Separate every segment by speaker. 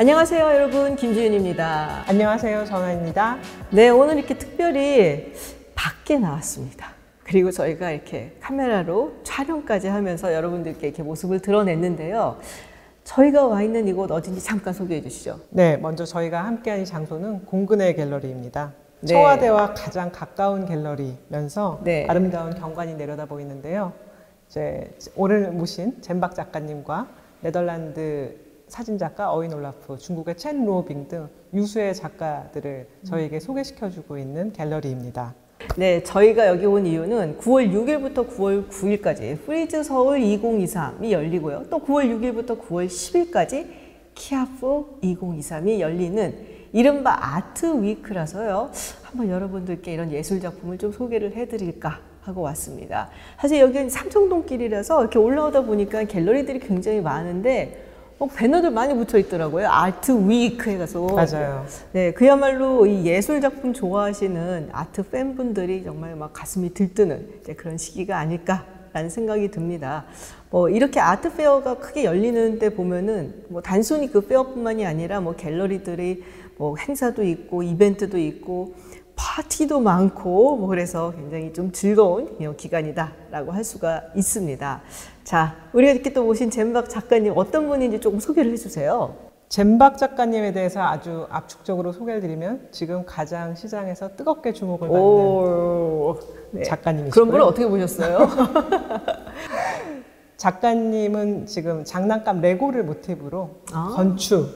Speaker 1: 안녕하세요, 여러분. 김지윤입니다.
Speaker 2: 안녕하세요, 전화입니다.
Speaker 1: 네, 오늘 이렇게 특별히 밖에 나왔습니다. 그리고 저희가 이렇게 카메라로 촬영까지 하면서 여러분들께 이렇게 모습을 드러냈는데요. 저희가 와 있는 이곳 어딘지 잠깐 소개해 주시죠.
Speaker 2: 네, 먼저 저희가 함께한 이 장소는 공근의 갤러리입니다.
Speaker 1: 네.
Speaker 2: 청와대와 가장 가까운 갤러리면서
Speaker 1: 네.
Speaker 2: 아름다운 경관이 내려다 보이는데요. 이제 오늘 모신 젠박 작가님과 네덜란드 사진작가 어윈 올라프, 중국의 첸 로빙 등 유수의 작가들을 저희에게 소개시켜주고 있는 갤러리입니다.
Speaker 1: 네, 저희가 여기 온 이유는 9월 6일부터 9월 9일까지 프리즈 서울 2023이 열리고요. 또 9월 6일부터 9월 10일까지 키아프 2023이 열리는 이른바 art week라서요. 한번 여러분들께 이런 예술 작품을 좀 소개를 해드릴까 하고 왔습니다. 사실 여기는 삼청동길이라서 이렇게 올라오다 보니까 갤러리들이 굉장히 많은데 어, 배너들 많이 붙어 있더라고요. 아트 위크에 가서.
Speaker 2: 맞아요.
Speaker 1: 네, 그야말로 이 예술 작품 좋아하시는 아트 팬분들이 정말 막 가슴이 들뜨는 그런 시기가 아닐까라는 생각이 듭니다. 뭐 이렇게 아트 페어가 크게 열리는 데 보면은 뭐 단순히 그 페어뿐만이 아니라 뭐 갤러리들이 뭐 행사도 있고 이벤트도 있고 파티도 많고 뭐 그래서 굉장히 좀 즐거운 기간이다라고 할 수가 있습니다. 자, 우리가 이렇게 또 모신 젠박 작가님 어떤 분인지 조금 소개를 해주세요.
Speaker 2: 젠박 작가님에 대해서 아주 압축적으로 소개를 드리면 지금 가장 시장에서 뜨겁게 주목을 받는
Speaker 1: 오, 네.
Speaker 2: 작가님이시고요.
Speaker 1: 그런 분을 어떻게 보셨어요?
Speaker 2: 작가님은 지금 장난감 레고를 모티브로
Speaker 1: 아.
Speaker 2: 건축,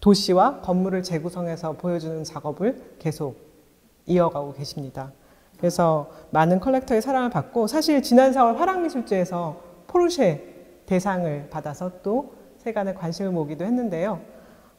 Speaker 2: 도시와 건물을 재구성해서 보여주는 작업을 계속 이어가고 계십니다. 그래서 많은 컬렉터의 사랑을 받고 사실 지난 4월 화랑미술제에서 포르쉐 대상을 받아서 또 세간의 관심을 모기도 했는데요.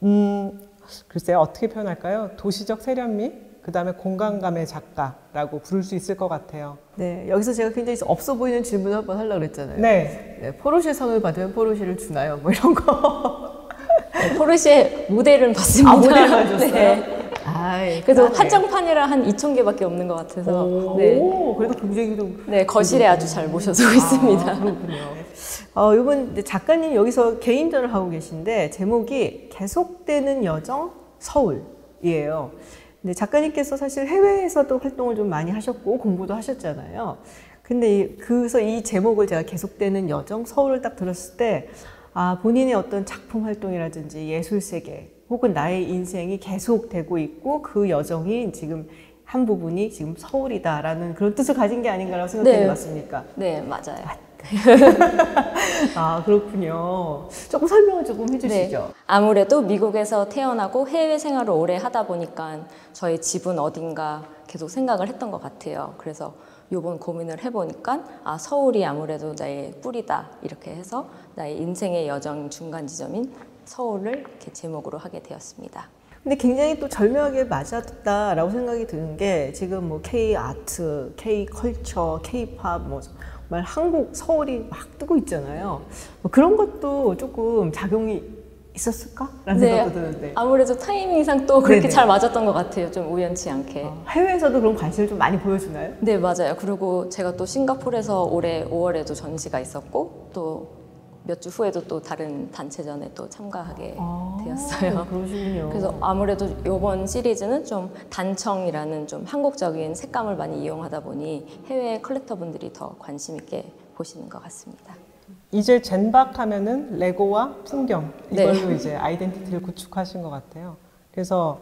Speaker 2: 음, 글쎄요, 어떻게 표현할까요? 도시적 세련미, 그 다음에 공간감의 작가라고 부를 수 있을 것 같아요.
Speaker 1: 네, 여기서 제가 굉장히 없어 보이는 질문을 한번 하려고 그랬잖아요.
Speaker 2: 네.
Speaker 1: 네, 포르쉐 상을 받으면 포르쉐를 주나요? 뭐 이런 거.
Speaker 3: 네, 포르쉐 모델은 봤습니다.
Speaker 1: 아, 모델 가졌어요?
Speaker 3: 네.
Speaker 1: 아이,
Speaker 3: 그래도
Speaker 1: 그러네.
Speaker 3: 한정판이라 한 2천 개밖에 없는 것 같아서
Speaker 1: 오,
Speaker 3: 네.
Speaker 1: 그래도 굉장히 좀
Speaker 3: 네, 거실에 아주 잘 모셔두고 있습니다.
Speaker 1: 아, 그렇군요. 어, 이번 작가님 여기서 개인전을 하고 계신데 제목이 계속되는 여정 서울이에요. 근데 작가님께서 사실 해외에서도 활동을 좀 많이 하셨고 공부도 하셨잖아요. 근데 이- 그래서 이 제목을 제가 계속되는 여정 서울을 딱 들었을 때 아, 본인의 어떤 작품 활동이라든지 예술 세계 혹은 나의 인생이 계속되고 있고 그 여정이 지금 한 부분이 지금 서울이다라는 그런 뜻을 가진 게 아닌가라고 생각해
Speaker 3: 네.
Speaker 1: 봤습니까?
Speaker 3: 네, 맞아요.
Speaker 1: 아 그렇군요. 조금 설명을 조금 해주시죠.
Speaker 3: 네. 아무래도 미국에서 태어나고 해외 생활을 오래 하다 보니까 저의 집은 어딘가 계속 생각을 했던 것 같아요. 그래서 요번 고민을 해보니까 아 서울이 아무래도 나의 뿌리다 이렇게 해서 나의 인생의 여정 중간 지점인 서울을 이렇게 제목으로 하게 되었습니다.
Speaker 1: 근데 굉장히 또 절묘하게 맞았다라고 생각이 드는 게 지금 뭐 K 아트, K 컬처, K 팝뭐 정말 한국 서울이 막 뜨고 있잖아요. 뭐 그런 것도 조금 작용이 있었을까라는 생각도 드는데
Speaker 3: 아무래도 타이밍상 또 그렇게
Speaker 1: 네네.
Speaker 3: 잘 맞았던 것 같아요. 좀 우연치 않게.
Speaker 1: 어, 해외에서도 그런 관심을 좀 많이 보여주나요?
Speaker 3: 네, 맞아요. 그리고 제가 또 싱가포르에서 올해 5월에도 전시가 있었고 또 몇 주 후에도 또 다른 단체전에 또 참가하게
Speaker 1: 아,
Speaker 3: 되었어요.
Speaker 1: 그러시군요.
Speaker 3: 그래서 아무래도 이번 시리즈는 좀 단청이라는 좀 한국적인 색감을 많이 이용하다 보니 해외 컬렉터분들이 더 관심 있게 보시는 것 같습니다.
Speaker 2: 이제 젠박 하면은 레고와 풍경
Speaker 3: 네.
Speaker 2: 이걸로 이제 아이덴티티를 구축하신 것 같아요. 그래서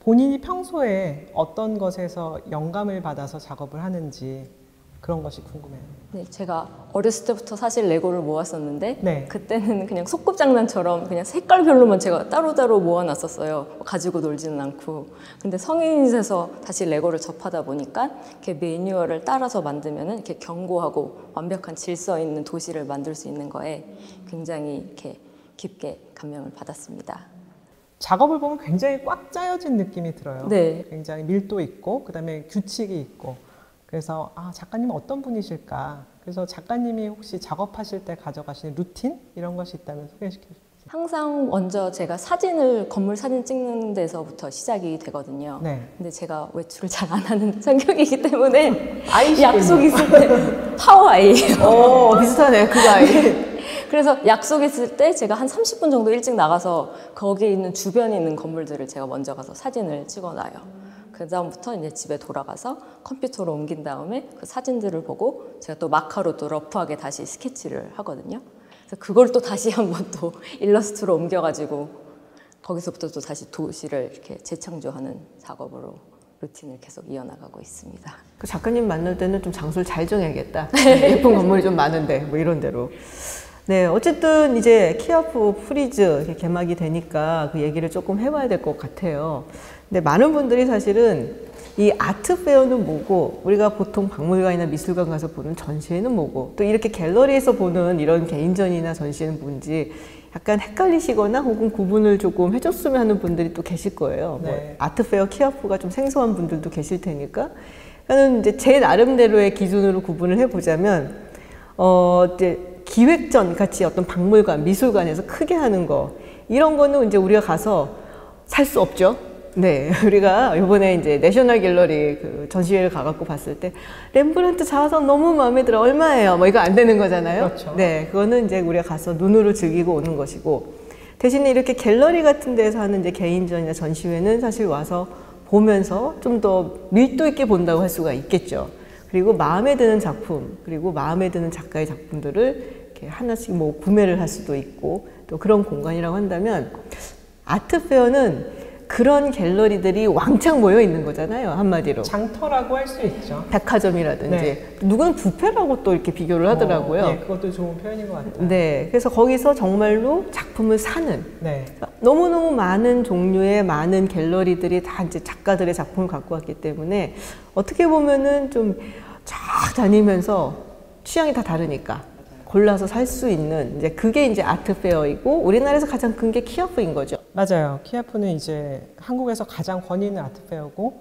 Speaker 2: 본인이 평소에 어떤 것에서 영감을 받아서 작업을 하는지 그런 것이 궁금해요.
Speaker 3: 네, 제가 어렸을 때부터 사실 레고를 모았었는데
Speaker 2: 네.
Speaker 3: 그때는 그냥 소꿉장난처럼 그냥 색깔별로만 제가 따로따로 모아놨었어요. 가지고 놀지는 않고. 근데 성인이 돼서 다시 레고를 접하다 보니까 이렇게 매뉴얼을 따라서 만들면은 이렇게 견고하고 완벽한 질서 있는 도시를 만들 수 있는 거에 굉장히 이렇게 깊게 감명을 받았습니다.
Speaker 2: 작업을 보면 굉장히 꽉 짜여진 느낌이 들어요.
Speaker 3: 네.
Speaker 2: 굉장히 밀도 있고 그다음에 규칙이 있고 그래서 아 작가님은 어떤 분이실까? 그래서 작가님이 혹시 작업하실 때 가져가시는 루틴 이런 것이 있다면 소개시켜 주세요.
Speaker 3: 항상 먼저 제가 사진을 건물 사진 찍는 데서부터 시작이 되거든요.
Speaker 2: 네.
Speaker 3: 근데 제가 외출을 잘 안 하는 성격이기 때문에. 약속 있을 때 파워 아이예요.
Speaker 1: 어, 비슷하네요. 그 아이.
Speaker 3: 그래서 약속했을 때 제가 한 30분 정도 일찍 나가서 거기에 있는 주변에 있는 건물들을 제가 먼저 가서 사진을 찍어놔요. 그 다음부터 이제 집에 돌아가서 컴퓨터로 옮긴 다음에 그 사진들을 보고 제가 또 마카로 또 러프하게 다시 스케치를 하거든요. 그래서 그걸 또 다시 한번 또 일러스트로 옮겨가지고 거기서부터 또 다시 도시를 이렇게 재창조하는 작업으로 루틴을 계속 이어나가고 있습니다.
Speaker 1: 그 작가님 만날 때는 좀 장소를 잘 정해야겠다. 예쁜 건물이 좀 많은데 뭐 이런 데로. 네, 어쨌든 이제 키아프 프리즈 이렇게 개막이 되니까 그 얘기를 조금 해봐야 될 것 같아요. 근데 많은 분들이 사실은 이 art fair는 뭐고 우리가 보통 박물관이나 미술관 가서 보는 전시회는 뭐고 또 이렇게 갤러리에서 보는 이런 개인전이나 전시회는 뭔지 약간 헷갈리시거나 혹은 구분을 조금 해줬으면 하는 분들이 또 계실 거예요. 뭐
Speaker 2: 네.
Speaker 1: art fair 키아프가 좀 생소한 분들도 계실 테니까. 저는 이제 제 나름대로의 기준으로 구분을 해보자면, 어, 이제 기획전 같이 어떤 박물관, 미술관에서 크게 하는 거, 이런 거는 이제 우리가 가서 살 수 없죠. 네, 우리가 이번에 이제 내셔널 갤러리 그 전시회를 가갖고 봤을 때 렘브란트 자화상 너무 마음에 들어 얼마예요? 뭐 이거 안 되는 거잖아요.
Speaker 2: 그렇죠.
Speaker 1: 네, 그거는 이제 우리가 가서 눈으로 즐기고 오는 것이고 대신에 이렇게 갤러리 같은 데서 하는 이제 개인전이나 전시회는 사실 와서 보면서 좀 더 밀도 있게 본다고 할 수가 있겠죠. 그리고 마음에 드는 작품, 그리고 마음에 드는 작가의 작품들을 이렇게 하나씩 뭐 구매를 할 수도 있고 또 그런 공간이라고 한다면 아트 페어는 그런 갤러리들이 왕창 모여 있는 거잖아요. 한마디로.
Speaker 2: 장터라고 할 수 있죠.
Speaker 1: 백화점이라든지
Speaker 2: 네.
Speaker 1: 누구는 뷔페라고 또 이렇게 비교를 하더라고요.
Speaker 2: 어, 예, 그것도 좋은 표현인 것 같아요.
Speaker 1: 네, 그래서 거기서 정말로 작품을 사는
Speaker 2: 네.
Speaker 1: 너무너무 많은 종류의 많은 갤러리들이 다 이제 작가들의 작품을 갖고 왔기 때문에 어떻게 보면은 좀 쫙 다니면서 취향이 다 다르니까 골라서 살 수 있는 이제 그게 이제 아트 페어이고 우리나라에서 가장 큰 게 키아프인 거죠.
Speaker 2: 맞아요. 키아프는 이제 한국에서 가장 권위 있는 아트페어고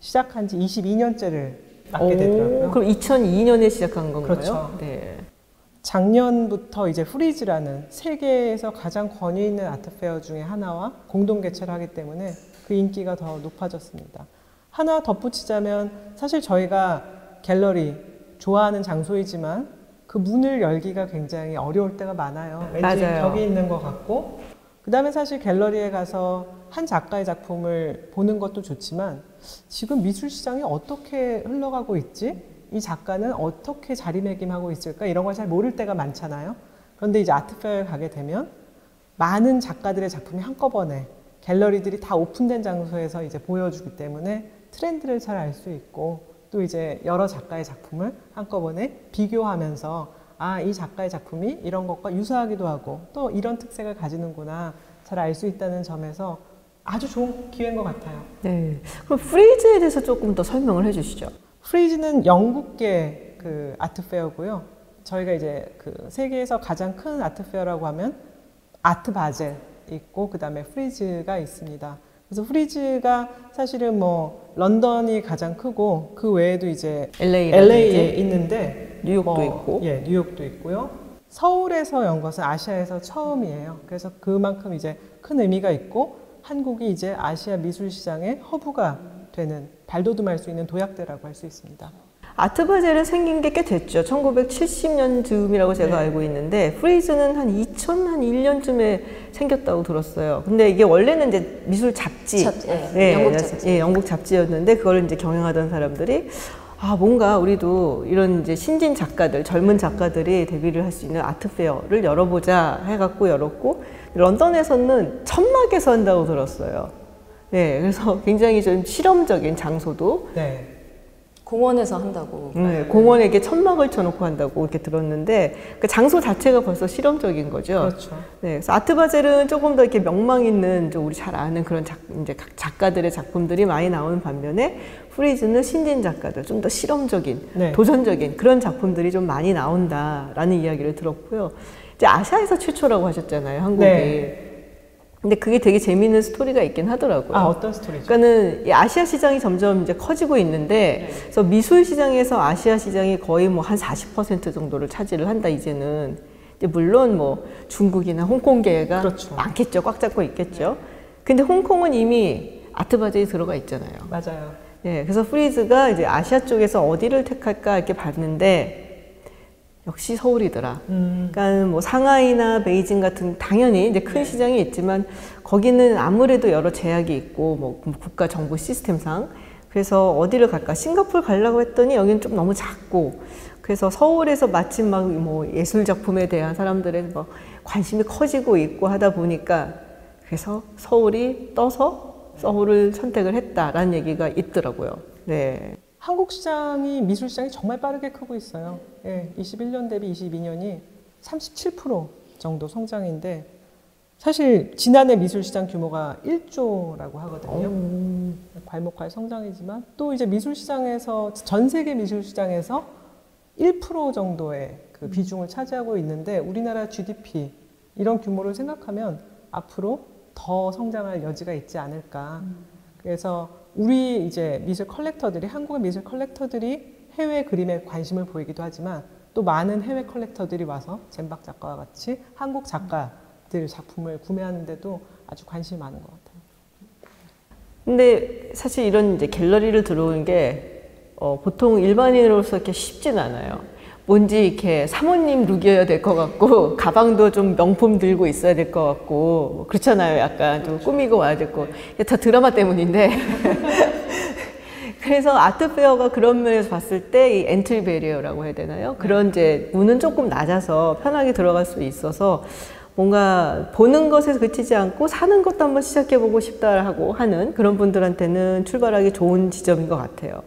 Speaker 2: 시작한 지 22년째를 맞게 되더라고요.
Speaker 1: 그럼 2002년에 시작한 건가요?
Speaker 2: 그렇죠.
Speaker 1: 네.
Speaker 2: 작년부터 이제 프리즈라는 세계에서 가장 권위 있는 art fair 중에 하나와 공동 개최를 하기 때문에 그 인기가 더 높아졌습니다. 하나 덧붙이자면 사실 저희가 갤러리 좋아하는 장소이지만 그 문을 열기가 굉장히 어려울 때가 많아요. 왠지
Speaker 1: 맞아요.
Speaker 2: 벽이 있는 것 같고 그 다음에 사실 갤러리에 가서 한 작가의 작품을 보는 것도 좋지만 지금 미술 시장이 어떻게 흘러가고 있지? 이 작가는 어떻게 자리매김하고 있을까? 이런 걸 잘 모를 때가 많잖아요. 그런데 이제 아트페어에 가게 되면 많은 작가들의 작품이 한꺼번에 갤러리들이 다 오픈된 장소에서 이제 보여주기 때문에 트렌드를 잘 알 수 있고 또 이제 여러 작가의 작품을 한꺼번에 비교하면서 아, 이 작가의 작품이 이런 것과 유사하기도 하고 또 이런 특색을 가지는구나 잘 알 수 있다는 점에서 아주 좋은 기회인 것 같아요.
Speaker 1: 네. 그럼 프리즈에 대해서 조금 더 설명을 해 주시죠.
Speaker 2: 프리즈는 영국계 그 아트페어고요. 저희가 이제 그 세계에서 가장 큰 아트페어라고 하면 아트 바젤 있고 그다음에 프리즈가 있습니다. 그래서 프리즈가 사실은 뭐 런던이 가장 크고 그 외에도 이제
Speaker 1: LA
Speaker 2: LA에 있는데
Speaker 1: 뉴욕도
Speaker 2: 뭐,
Speaker 1: 있고.
Speaker 2: 예, 뉴욕도 있고요. 서울에서 연 것은 아시아에서 처음이에요. 그래서 그만큼 이제 큰 의미가 있고 한국이 이제 아시아 미술 시장의 허브가 되는 발돋움할 수 있는 도약대라고 할 수 있습니다.
Speaker 1: 아트바젤은 생긴 게 꽤 됐죠. 1970년 즈음이라고 제가
Speaker 2: 네.
Speaker 1: 알고 있는데 프리즈는 한 2001년쯤에 생겼다고 들었어요. 근데 이게 원래는 이제 미술 잡지,
Speaker 3: 잡- 예, 영국 잡지.
Speaker 1: 예, 영국 잡지였는데 그걸 이제 경영하던 사람들이 아 뭔가 우리도 이런 이제 신진 작가들, 젊은 작가들이 데뷔를 할 수 있는 아트 페어를 열어보자 해갖고 열었고 런던에서는 천막에서 한다고 들었어요. 네, 그래서 굉장히 좀 실험적인 장소도
Speaker 2: 네.
Speaker 3: 공원에서 한다고.
Speaker 1: 네, 공원에 이렇게 천막을 쳐놓고 한다고 이렇게 들었는데 그 장소 자체가 벌써 실험적인 거죠.
Speaker 2: 그렇죠.
Speaker 1: 네, 그래서 아트바젤은 조금 더 이렇게 명망 있는 좀 우리 잘 아는 그런 작, 이제 각 작가들의 작품들이 많이 나오는 반면에 프리즈는 신진 작가들 좀 더 실험적인
Speaker 2: 네.
Speaker 1: 도전적인 그런 작품들이 좀 많이 나온다라는 이야기를 들었고요. 이제 아시아에서 최초라고 하셨잖아요, 한국이.
Speaker 2: 네.
Speaker 1: 근데 그게 되게 재미있는 스토리가 있긴 하더라고요.
Speaker 2: 아 어떤 스토리죠?
Speaker 1: 그러니까는 이 아시아 시장이 점점 이제 커지고 있는데, 그래서 미술 시장에서 아시아 시장이 거의 뭐 한 40% 정도를 차지를 한다 이제는. 이제 물론 뭐 중국이나 홍콩계가
Speaker 2: 그렇죠.
Speaker 1: 많겠죠, 꽉 잡고 있겠죠. 근데 홍콩은 이미 아트바젤이 들어가 있잖아요.
Speaker 2: 맞아요.
Speaker 1: 예, 그래서 프리즈가 이제 아시아 쪽에서 어디를 택할까 이렇게 봤는데 역시 서울이더라.
Speaker 2: 음.
Speaker 1: 그러니까 뭐 상하이나 베이징 같은 당연히 이제 큰 시장이 있지만 거기는 아무래도 여러 제약이 있고 뭐 국가 정부 시스템상 그래서 어디를 갈까 싱가포르 가려고 했더니 여기는 좀 너무 작고 그래서 서울에서 마침 막 뭐 예술 작품에 대한 사람들의 뭐 관심이 커지고 있고 하다 보니까 그래서 서울이 떠서 서울을 선택을 했다라는 얘기가 있더라고요. 네.
Speaker 2: 한국 시장이 미술 시장이 정말 빠르게 크고 있어요. 예, 21년 대비 22년이 37% 정도 성장인데 사실 지난해 미술 시장 규모가 1조라고 하거든요. 괄목할 성장이지만 또 이제 미술 시장에서 전 세계 미술 시장에서 1% 정도의 그 비중을 차지하고 있는데 우리나라 GDP 이런 규모를 생각하면 앞으로 더 성장할 여지가 있지 않을까. 그래서 우리 이제 미술 컬렉터들이 한국의 미술 컬렉터들이 해외 그림에 관심을 보이기도 하지만 또 많은 해외 컬렉터들이 와서 젠박 작가와 같이 한국 작가들 작품을 구매하는데도 아주 관심이 많은 것 같아요.
Speaker 1: 근데 사실 이런 이제 갤러리를 들어오는 게 어, 보통 일반인으로서 이렇게 쉽진 않아요. 뭔지 이렇게 사모님 룩이어야 될 것 같고 가방도 좀 명품 들고 있어야 될 것 같고 뭐 그렇잖아요. 약간 좀 꾸미고 와야 될 거. 이게 다 드라마 때문인데. 그래서 아트페어가 그런 면에서 봤을 때 이 entry barrier라고 해야 되나요? 그런 이제 문은 조금 낮아서 편하게 들어갈 수 있어서 뭔가 보는 것에서 그치지 않고 사는 것도 한번 시작해보고 싶다 하고 하는 그런 분들한테는 출발하기 좋은 지점인 것 같아요.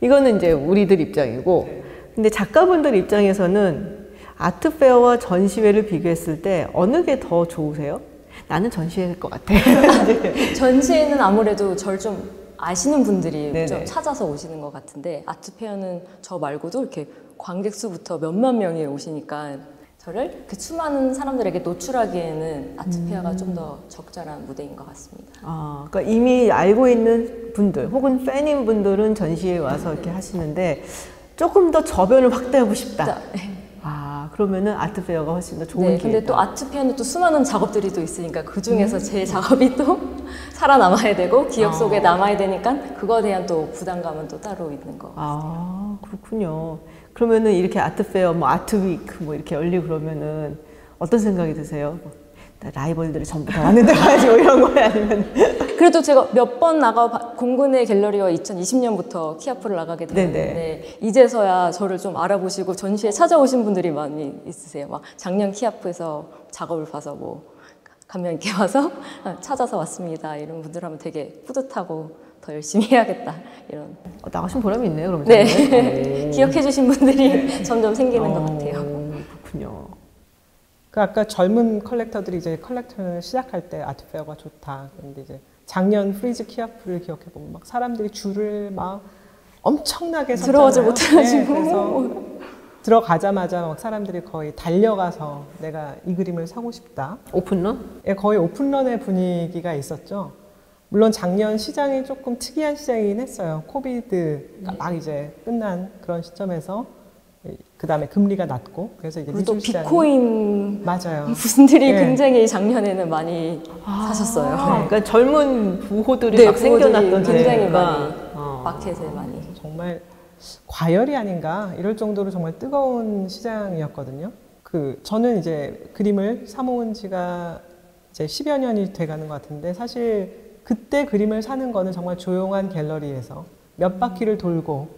Speaker 1: 이거는 이제 우리들 입장이고, 근데 작가분들 입장에서는 아트페어와 전시회를 비교했을 때 어느 게 더 좋으세요? 나는 전시회일 것 같아.
Speaker 3: 전시회는 아무래도 절 좀 아시는 분들이
Speaker 1: 네네.
Speaker 3: 좀 찾아서 오시는 것 같은데 아트페어는 저 말고도 이렇게 관객 수부터 몇만 명이 오시니까 저를 그 수많은 사람들에게 노출하기에는 아트페어가 좀더 적절한 무대인 것 같습니다.
Speaker 1: 아, 그러니까 이미 알고 있는 분들 혹은 팬인 분들은 전시회에 와서 이렇게 하시는데 조금 더 저변을 확대하고 싶다.
Speaker 3: 자,
Speaker 1: 아, 그러면은 아트페어가 훨씬 더 좋은
Speaker 3: 네,
Speaker 1: 기회다.
Speaker 3: 근데 또 아트페어는 또 수많은 작업들이 또 있으니까 그 중에서 제 작업이 또 살아남아야 되고 기억 속에 남아야 되니까 그거에 대한 또 부담감은 또 따로 있는 거.
Speaker 1: 아, 그렇군요. 그러면은 이렇게 아트페어, 뭐 아트위크 뭐 이렇게 열리고 그러면은 어떤 생각이 드세요? 라이벌들이 전부 다 왔는데 가야지 뭐 이런 거예요? 아니면?
Speaker 3: 그래도 제가 몇 번 나가 봐- 공군의 갤러리와 2020년부터 키아프를 나가게. 됐는데 이제서야 저를 좀 알아보시고 전시회 찾아오신 분들이 많이 있으세요. 막 작년 키아프에서 작업을 봐서 뭐 감명 있게 와서 찾아서 왔습니다. 이런 분들 하면 되게 뿌듯하고 더 열심히 해야겠다 이런
Speaker 1: 어, 나가신 보람이 있네요, 그러면.
Speaker 3: 네
Speaker 1: 저는.
Speaker 3: 기억해 주신 분들이 점점 생기는 것 같아요.
Speaker 1: 어. 그
Speaker 2: 아까 젊은 컬렉터들이 이제 컬렉션을 시작할 때 아트페어가 좋다. 그런데 이제 작년 프리즈 키아프를 기억해 보면 막 사람들이 줄을 막 엄청나게 섰잖아요.
Speaker 3: 못해가지고.
Speaker 2: 네, 그래서 들어가자마자 막 사람들이 거의 달려가서 내가 이 그림을 사고 싶다.
Speaker 1: 오픈런?
Speaker 2: 예, 거의 오픈런의 분위기가 있었죠. 물론 작년 시장이 조금 특이한 시장이긴 했어요. 코비드가 막 이제 끝난 그런 시점에서 그 다음에 금리가 낮고 그래서 이제
Speaker 3: 또 비코인
Speaker 2: 맞아요.
Speaker 3: 분들이
Speaker 2: 네.
Speaker 3: 굉장히 작년에는 많이 사셨어요.
Speaker 1: 아, 그러니까 젊은 부호들이
Speaker 3: 네,
Speaker 1: 막
Speaker 3: 부호들이
Speaker 1: 생겨났던
Speaker 3: 굉장히
Speaker 1: 때니까.
Speaker 3: 많이
Speaker 1: 어.
Speaker 3: 마켓에 많이.
Speaker 2: 정말 과열이 아닌가 이럴 정도로 정말 뜨거운 시장이었거든요. 그 저는 이제 그림을 사모은 지가 이제 10여 년이 돼가는 것 같은데 사실 그때 그림을 사는 거는 정말 조용한 갤러리에서 몇 바퀴를 돌고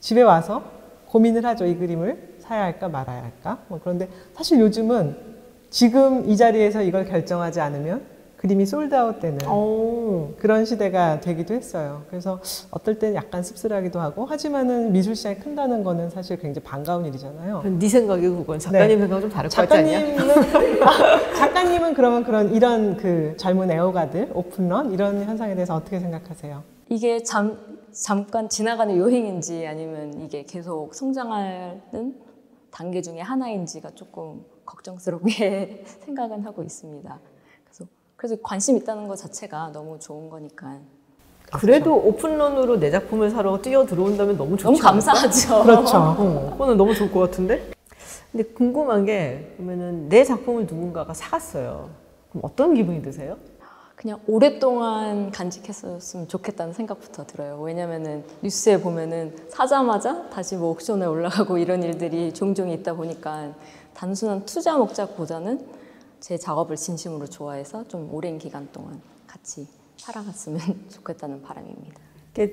Speaker 2: 집에 와서 고민을 하죠. 이 그림을 사야 할까 말아야 할까. 뭐 그런데 사실 요즘은 지금 이 자리에서 이걸 결정하지 않으면 그림이 솔드아웃 되는
Speaker 1: 오.
Speaker 2: 그런 시대가 되기도 했어요. 그래서 어떨 땐 약간 씁쓸하기도 하고 하지만은 미술 시장이 큰다는 거는 사실 굉장히 반가운 일이잖아요.
Speaker 1: 네 생각이 그건 작가님
Speaker 2: 네.
Speaker 1: 생각 좀 다를 것 같지 않냐?
Speaker 2: 작가님은 아, 작가님은 그러면 그런 이런 그 젊은 애호가들 오픈런 이런 현상에 대해서 어떻게 생각하세요?
Speaker 3: 이게 잠, 잠깐 지나가는 유행인지 아니면 이게 계속 성장하는 단계 중에 하나인지가 조금 걱정스럽게 생각은 하고 있습니다. 그래서 그래서 관심 있다는 것 자체가 너무 좋은 거니까
Speaker 1: 그래도 오픈런으로 내 작품을 사러 뛰어 들어온다면 너무 좋지
Speaker 3: 너무? 감사하죠.
Speaker 2: 그렇죠.
Speaker 1: 어, 그거는 너무 좋을 것 같은데? 근데 궁금한 게 그러면은 내 작품을 누군가가 사갔어요. 그럼 어떤 기분이 드세요?
Speaker 3: 그냥 오랫동안 간직했었으면 좋겠다는 생각부터 들어요. 왜냐면은 뉴스에 보면은 사자마자 다시 뭐 옥션에 올라가고 이런 일들이 종종 있다 보니까 단순한 투자 목적보다는 제 작업을 진심으로 좋아해서 좀 오랜 기간 동안 같이 살아갔으면 좋겠다는 바람입니다.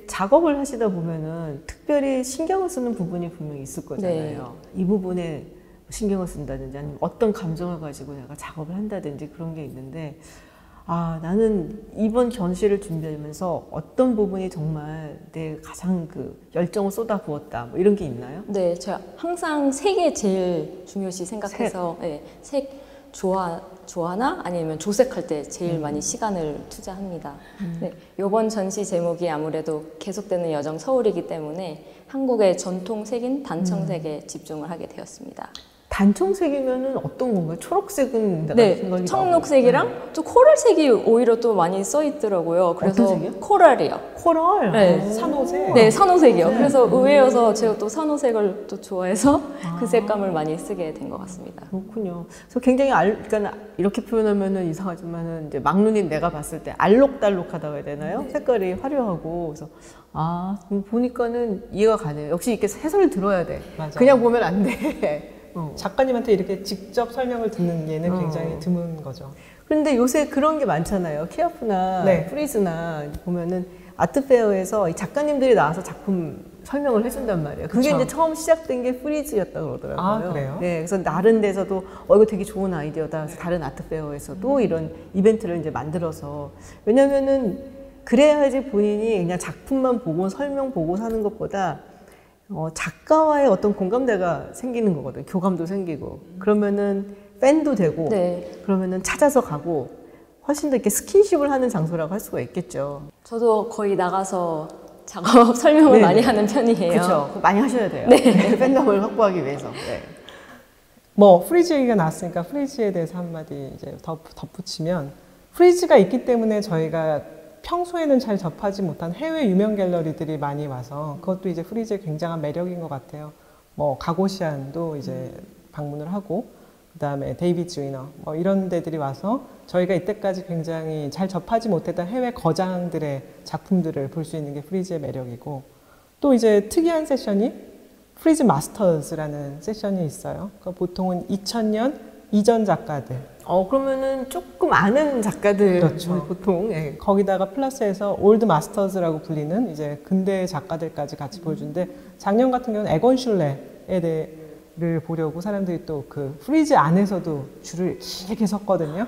Speaker 1: 작업을 하시다 보면은 특별히 신경을 쓰는 부분이 분명히 있을 거잖아요. 이 부분에 신경을 쓴다든지 아니면 어떤 감정을 가지고 내가 작업을 한다든지 그런 게 있는데 아 나는 이번 전시를 준비하면서 어떤 부분이 정말 내 가장 그 열정을 쏟아 부었다 뭐 이런 게 있나요?
Speaker 3: 네, 제가 항상 색이 제일 중요시 생각해서 네, 색 좋아 좋아나 아니면 조색할 때 제일 많이 시간을 투자합니다. 네, 이번 전시 제목이 아무래도 계속되는 여정 서울이기 때문에 한국의 전통 색인 단청색에 집중을 하게 되었습니다.
Speaker 1: 단청색이면은 어떤 건가요? 초록색은
Speaker 3: 네, 청록색이랑 또 코랄색이 오히려 또 많이 써 있더라고요. 그래서
Speaker 1: 어떤 색이요?
Speaker 3: 코랄이요.
Speaker 1: 코랄.
Speaker 3: 네,
Speaker 1: 오.
Speaker 2: 산호색.
Speaker 3: 네, 산호색이요. 그래서 의외여서 제가 또 산호색을 또 좋아해서 그 색감을 많이 쓰게 된 것 같습니다.
Speaker 1: 그렇군요. 그래서 굉장히 알, 그러니까 이렇게 표현하면은 이상하지만은 이제 막눈인 내가 봤을 때 알록달록하다고 해야 되나요? 색깔이 화려하고 그래서 아 음, 보니까는 이해가 가네요. 역시 이렇게 해설을 들어야 돼.
Speaker 2: 맞아요.
Speaker 1: 그냥 보면 안 돼. 어.
Speaker 2: 작가님한테 이렇게 직접 설명을 듣는 예는
Speaker 1: 어.
Speaker 2: 굉장히 드문 거죠.
Speaker 1: 그런데 요새 그런 게 많잖아요. 키아프나
Speaker 2: 네.
Speaker 1: 프리즈나 보면은 아트페어에서 이 작가님들이 나와서 작품 설명을 해준단 말이에요. 그게
Speaker 2: 그쵸.
Speaker 1: 이제 처음 시작된 게 프리즈였다고 그러더라고요.
Speaker 2: 아, 그래요?
Speaker 1: 네, 그래서 다른 데서도 어 이거 되게 좋은 아이디어다. 그래서 다른 아트페어에서도
Speaker 2: 음.
Speaker 1: 이런 이벤트를 이제 만들어서 왜냐면은 그래야지 본인이 그냥 작품만 보고 설명 보고 사는 것보다 어, 작가와의 어떤 공감대가 생기는 거거든. 요 교감도 생기고 그러면은 팬도 되고
Speaker 3: 네.
Speaker 1: 그러면은 찾아서 가고 훨씬 더 이렇게 스킨십을 하는 장소라고 할 수가 있겠죠.
Speaker 3: 저도 거의 나가서 작업 설명을
Speaker 1: 네.
Speaker 3: 많이 하는 편이에요.
Speaker 1: 그렇죠. 많이 하셔야 돼요. 네. 팬덤을 확보하기 위해서. 네.
Speaker 2: 뭐 프리즈 얘기가 나왔으니까 프리즈에 대해서 한마디 이제 덧, 덧붙이면 프리즈가 있기 때문에 저희가 평소에는 잘 접하지 못한 해외 유명 갤러리들이 많이 와서 그것도 이제 프리즈의 굉장한 매력인 것 같아요. 뭐 가고시안도 이제 방문을 하고 그다음에 데이비드 즈위너 뭐 이런 데들이 와서 저희가 이때까지 굉장히 잘 접하지 못했던 해외 거장들의 작품들을 볼 수 있는 게 프리즈의 매력이고 또 이제 특이한 세션이 프리즈 마스터즈라는 세션이 있어요. 그 보통은 2000년 이전 작가들
Speaker 1: 어 그러면은 조금 아는 작가들
Speaker 2: 그렇죠.
Speaker 1: 보통 예.
Speaker 2: 거기다가 플러스해서 old masters라고 불리는 이제 근대 작가들까지 같이 보여주는데 작년 같은 경우는 에곤 실레의 대해를 보려고 사람들이 또 그 프리즈 안에서도 줄을 길게 섰거든요.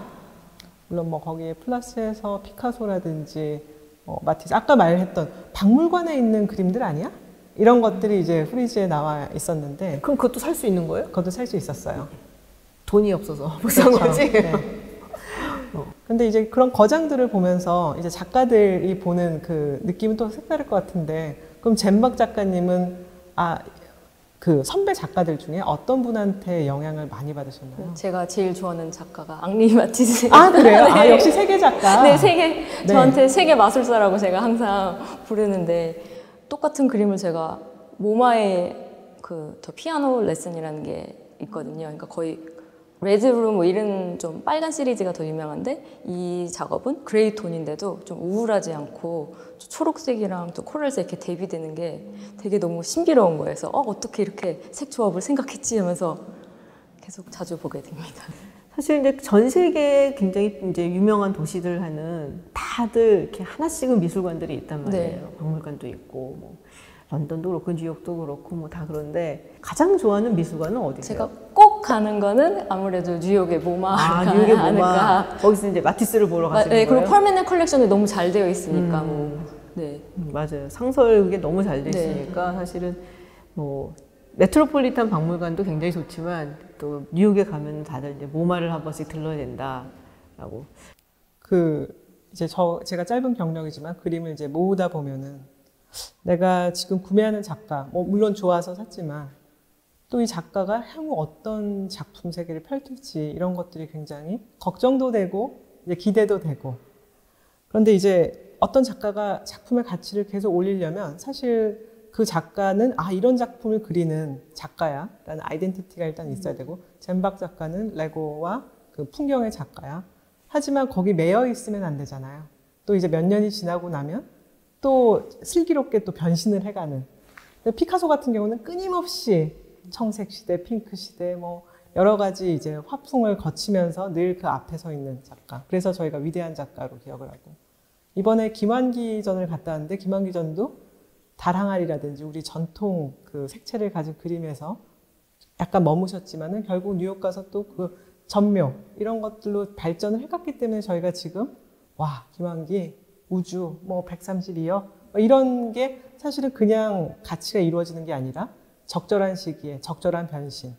Speaker 2: 물론 뭐 거기에 플러스해서 피카소라든지 어, 마티스 아까 말했던 박물관에 있는 그림들 아니야? 이런 것들이 이제 프리즈에 나와 있었는데
Speaker 1: 그럼 그것도 살 수 있는 거예요?
Speaker 2: 그것도 살 수 있었어요.
Speaker 1: 돈이 없어서 못산
Speaker 2: 그렇죠.
Speaker 1: 거지.
Speaker 2: 네. 근데 이제 그런 거장들을 보면서 이제 작가들이 보는 그 느낌은 또 색다를 것 같은데 그럼 젠박 작가님은 아 그 선배 작가들 중에 어떤 분한테 영향을 많이 받으셨나요?
Speaker 3: 제가 제일 좋아하는 작가가 앙리 마티스.
Speaker 2: 아 그래요? 아
Speaker 3: 네.
Speaker 2: 역시 색의 작가.
Speaker 3: 네, 색의
Speaker 2: 네.
Speaker 3: 저한테 색의 마술사라고 제가 항상 부르는데 똑같은 그림을 제가 모마의 그 저 피아노 레슨이라는 게 있거든요. 그러니까 거의 레드룸 뭐 이런 좀 빨간 시리즈가 더 유명한데 이 작업은 gray 톤인데도 좀 우울하지 않고 초록색이랑 또 코랄색 이렇게 대비되는 게 되게 너무 신비로운 거예요. 그래서 어, 어떻게 이렇게 색 조합을 생각했지 하면서 계속 자주 보게 됩니다.
Speaker 1: 사실 이제 전 세계에 굉장히 이제 유명한 도시들 하는 다들 이렇게 하나씩은 미술관들이 있단 말이에요.
Speaker 3: 네.
Speaker 1: 박물관도 있고 뭐 런던도 그렇고 뉴욕도 그렇고 뭐 다 그런데 가장 좋아하는 미술관은 어디세요?
Speaker 3: 제가 꼭 가는 거는 아무래도 뉴욕의 모마가
Speaker 1: 아, 뉴욕의 모마. 거기서 이제 마티스를 보러
Speaker 3: 마-
Speaker 1: 가시는
Speaker 3: 네,
Speaker 1: 거예요?
Speaker 3: 그리고 permanent collection이 너무 잘 되어 있으니까
Speaker 1: 음.
Speaker 3: 뭐 네.
Speaker 1: 음, 맞아요. 상설 그게 너무 잘돼
Speaker 3: 네.
Speaker 1: 있으니까 사실은 뭐 메트로폴리탄 박물관도 굉장히 좋지만 또 뉴욕에 가면 다들 이제 모마를 한 번씩 들러야 된다라고.
Speaker 2: 그 이제 저 제가 짧은 경력이지만 그림을 이제 모으다 보면은 내가 지금 구매하는 작가 뭐 물론 좋아서 샀지만 또 이 작가가 향후 어떤 작품 세계를 펼칠지 이런 것들이 굉장히 걱정도 되고 이제 기대도 되고 그런데 이제 어떤 작가가 작품의 가치를 계속 올리려면 사실 그 작가는 아 이런 작품을 그리는 작가야라는 아이덴티티가 일단 있어야 되고 젠박 작가는 레고와 그 풍경의 작가야 하지만 거기 매여 있으면 안 되잖아요. 또 이제 몇 년이 지나고 나면 또 슬기롭게 또 변신을 해가는. 피카소 같은 경우는 끊임없이 청색 시대, 핑크 시대, 뭐 여러 가지 이제 화풍을 거치면서 늘 그 앞에 서 있는 작가. 그래서 저희가 위대한 작가로 기억을 하고. 이번에 김환기전을 갔다 왔는데 김환기전도 달항아리라든지 우리 전통 그 색채를 가진 그림에서 약간 머무셨지만은 결국 뉴욕 가서 또 그 전묘 이런 것들로 발전을 해갔기 때문에 저희가 지금 와 김환기 우주 뭐 132여 뭐 이런 게 사실은 그냥 가치가 이루어지는 게 아니라 적절한 시기에 적절한 변신.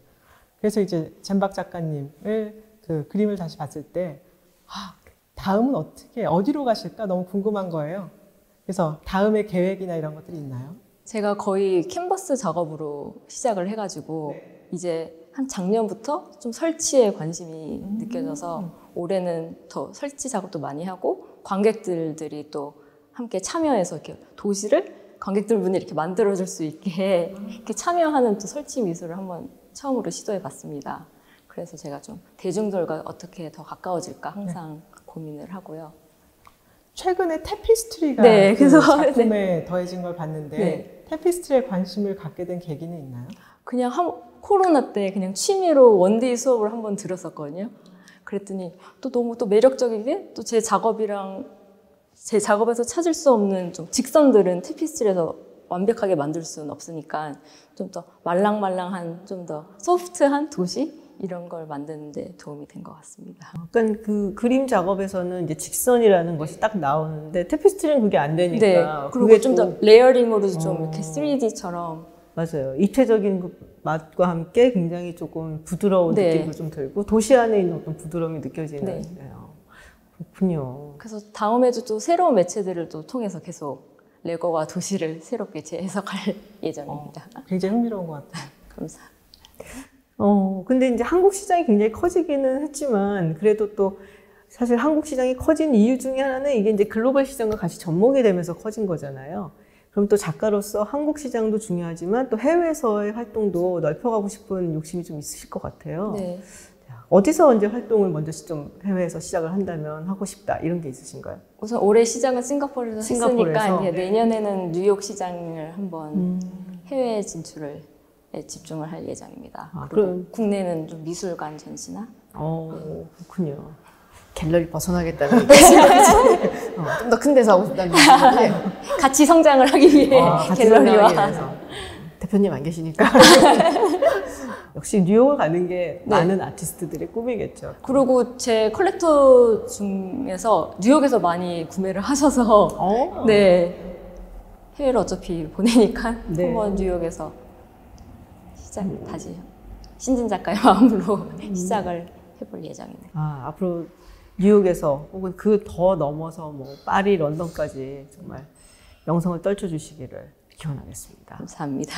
Speaker 2: 그래서 이제 젠박 작가님을 그 그림을 다시 봤을 때 아, 다음은 어떻게 어디로 가실까 너무 궁금한 거예요. 그래서 다음의 계획이나 이런 것들이 있나요?
Speaker 3: 제가 거의 캔버스 작업으로 시작을 해가지고 이제 한 작년부터 좀 설치에 관심이 느껴져서 올해는 더 설치 작업도 많이 하고 관객들들이 또 함께 참여해서 이렇게 도시를 관객들분이 이렇게 만들어줄 수 있게 이렇게 참여하는 또 설치 미술을 한번 처음으로 시도해봤습니다. 그래서 제가 좀 대중들과 어떻게 더 가까워질까 항상 고민을 하고요.
Speaker 2: 최근에 테피스트리가
Speaker 3: 네,
Speaker 2: 그 작품에 더해진 걸 봤는데
Speaker 3: 네.
Speaker 2: 테피스트리에 관심을 갖게 된 계기는 있나요?
Speaker 3: 그냥 한, 코로나 때 그냥 취미로 one day 수업을 한번 들었었거든요. 그랬더니 또 너무 또 매력적이게 또 제 작업이랑 제 작업에서 찾을 수 없는 좀 직선들은 테피스트리에서 완벽하게 만들 수는 없으니까 좀 더 말랑말랑한 좀 더 소프트한 도시 이런 걸 만드는데 도움이 된 것 같습니다.
Speaker 1: 약간 그 그림 작업에서는 이제 직선이라는 것이 딱 나오는데 테피스트리는 그게 안 되니까
Speaker 3: 네. 그리고 좀더 layering으로 좀
Speaker 1: 어.
Speaker 3: 이렇게 3D처럼
Speaker 1: 맞아요. 입체적인 그 맛과 함께 굉장히 조금 부드러운
Speaker 3: 네.
Speaker 1: 느낌도 좀 들고 도시 안에 있는 어떤 부드러움이 느껴지는.
Speaker 3: 네.
Speaker 1: 네. 그렇군요.
Speaker 3: 그래서 다음에도 또 새로운 매체들을 또 통해서 계속 레고와 도시를 새롭게 재해석할 예정입니다.
Speaker 2: 굉장히 흥미로운 것 같아요.
Speaker 3: 감사합니다.
Speaker 1: 어, 근데 이제 한국 시장이 굉장히 커지기는 했지만 그래도 또 사실 한국 시장이 커진 이유 중에 하나는 이게 이제 글로벌 시장과 같이 접목이 되면서 커진 거잖아요. 그럼 또 작가로서 한국 시장도 중요하지만 또 해외에서의 활동도 넓혀가고 싶은 욕심이 좀 있으실 것 같아요.
Speaker 3: 네.
Speaker 1: 어디서 언제 활동을 먼저 시- 좀 해외에서 시작을 한다면 하고 싶다 이런 게 있으신가요?
Speaker 3: 우선 올해 시장은 싱가포르에서
Speaker 1: 싱가포르에서?
Speaker 3: 했으니까 이제 내년에는 뉴욕 시장을 한번
Speaker 1: 음.
Speaker 3: 해외 진출을 에 집중을 할 예정입니다.
Speaker 1: 아, 그럼-
Speaker 3: 국내는 좀 미술관 전시나
Speaker 1: 어, 그렇군요. 갤러리 벗어나겠다는 어, 좀더 큰 데서 하고 싶다는 얘기인데
Speaker 3: 같이 성장을 하기 위해
Speaker 1: 아,
Speaker 3: 갤러리와.
Speaker 1: 대표님 안 계시니까 역시 뉴욕을 가는 게
Speaker 3: 네.
Speaker 1: 많은 아티스트들의 꿈이겠죠.
Speaker 3: 그리고 제 컬렉터 중에서 뉴욕에서 많이 구매를 하셔서
Speaker 1: 어?
Speaker 3: 네 해외로 어차피 보내니까
Speaker 1: 네.
Speaker 3: 한번 뉴욕에서 시작 다시 신진 작가의 마음으로
Speaker 1: 음.
Speaker 3: 시작을 해볼 예정입니다.
Speaker 1: 아, 앞으로 뉴욕에서 혹은 그 더 넘어서 뭐 파리, 런던까지 정말 명성을 떨쳐주시기를 기원하겠습니다.
Speaker 3: 감사합니다.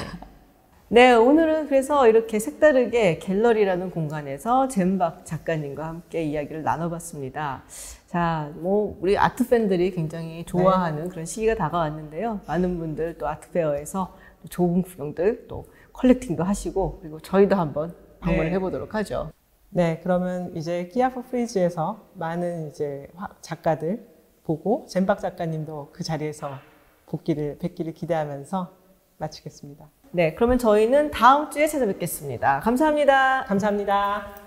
Speaker 1: 네, 오늘은 그래서 이렇게 색다르게 갤러리라는 공간에서 젠박 작가님과 함께 이야기를 나눠봤습니다. 자, 뭐, 우리 아트 팬들이 굉장히 좋아하는 그런 시기가 다가왔는데요. 많은 분들 또 아트페어에서 또 좋은 구경들 또 컬렉팅도 하시고, 그리고 저희도 한번 방문을
Speaker 2: 네.
Speaker 1: 해보도록 하죠.
Speaker 2: 네, 그러면 이제 끼아프 프리즈에서 많은 이제 화- 작가들 보고 젠박 작가님도 그 자리에서 복귀를 뵙기를 기대하면서 마치겠습니다.
Speaker 1: 네, 그러면 저희는 다음 주에 찾아뵙겠습니다. 감사합니다.
Speaker 2: 감사합니다.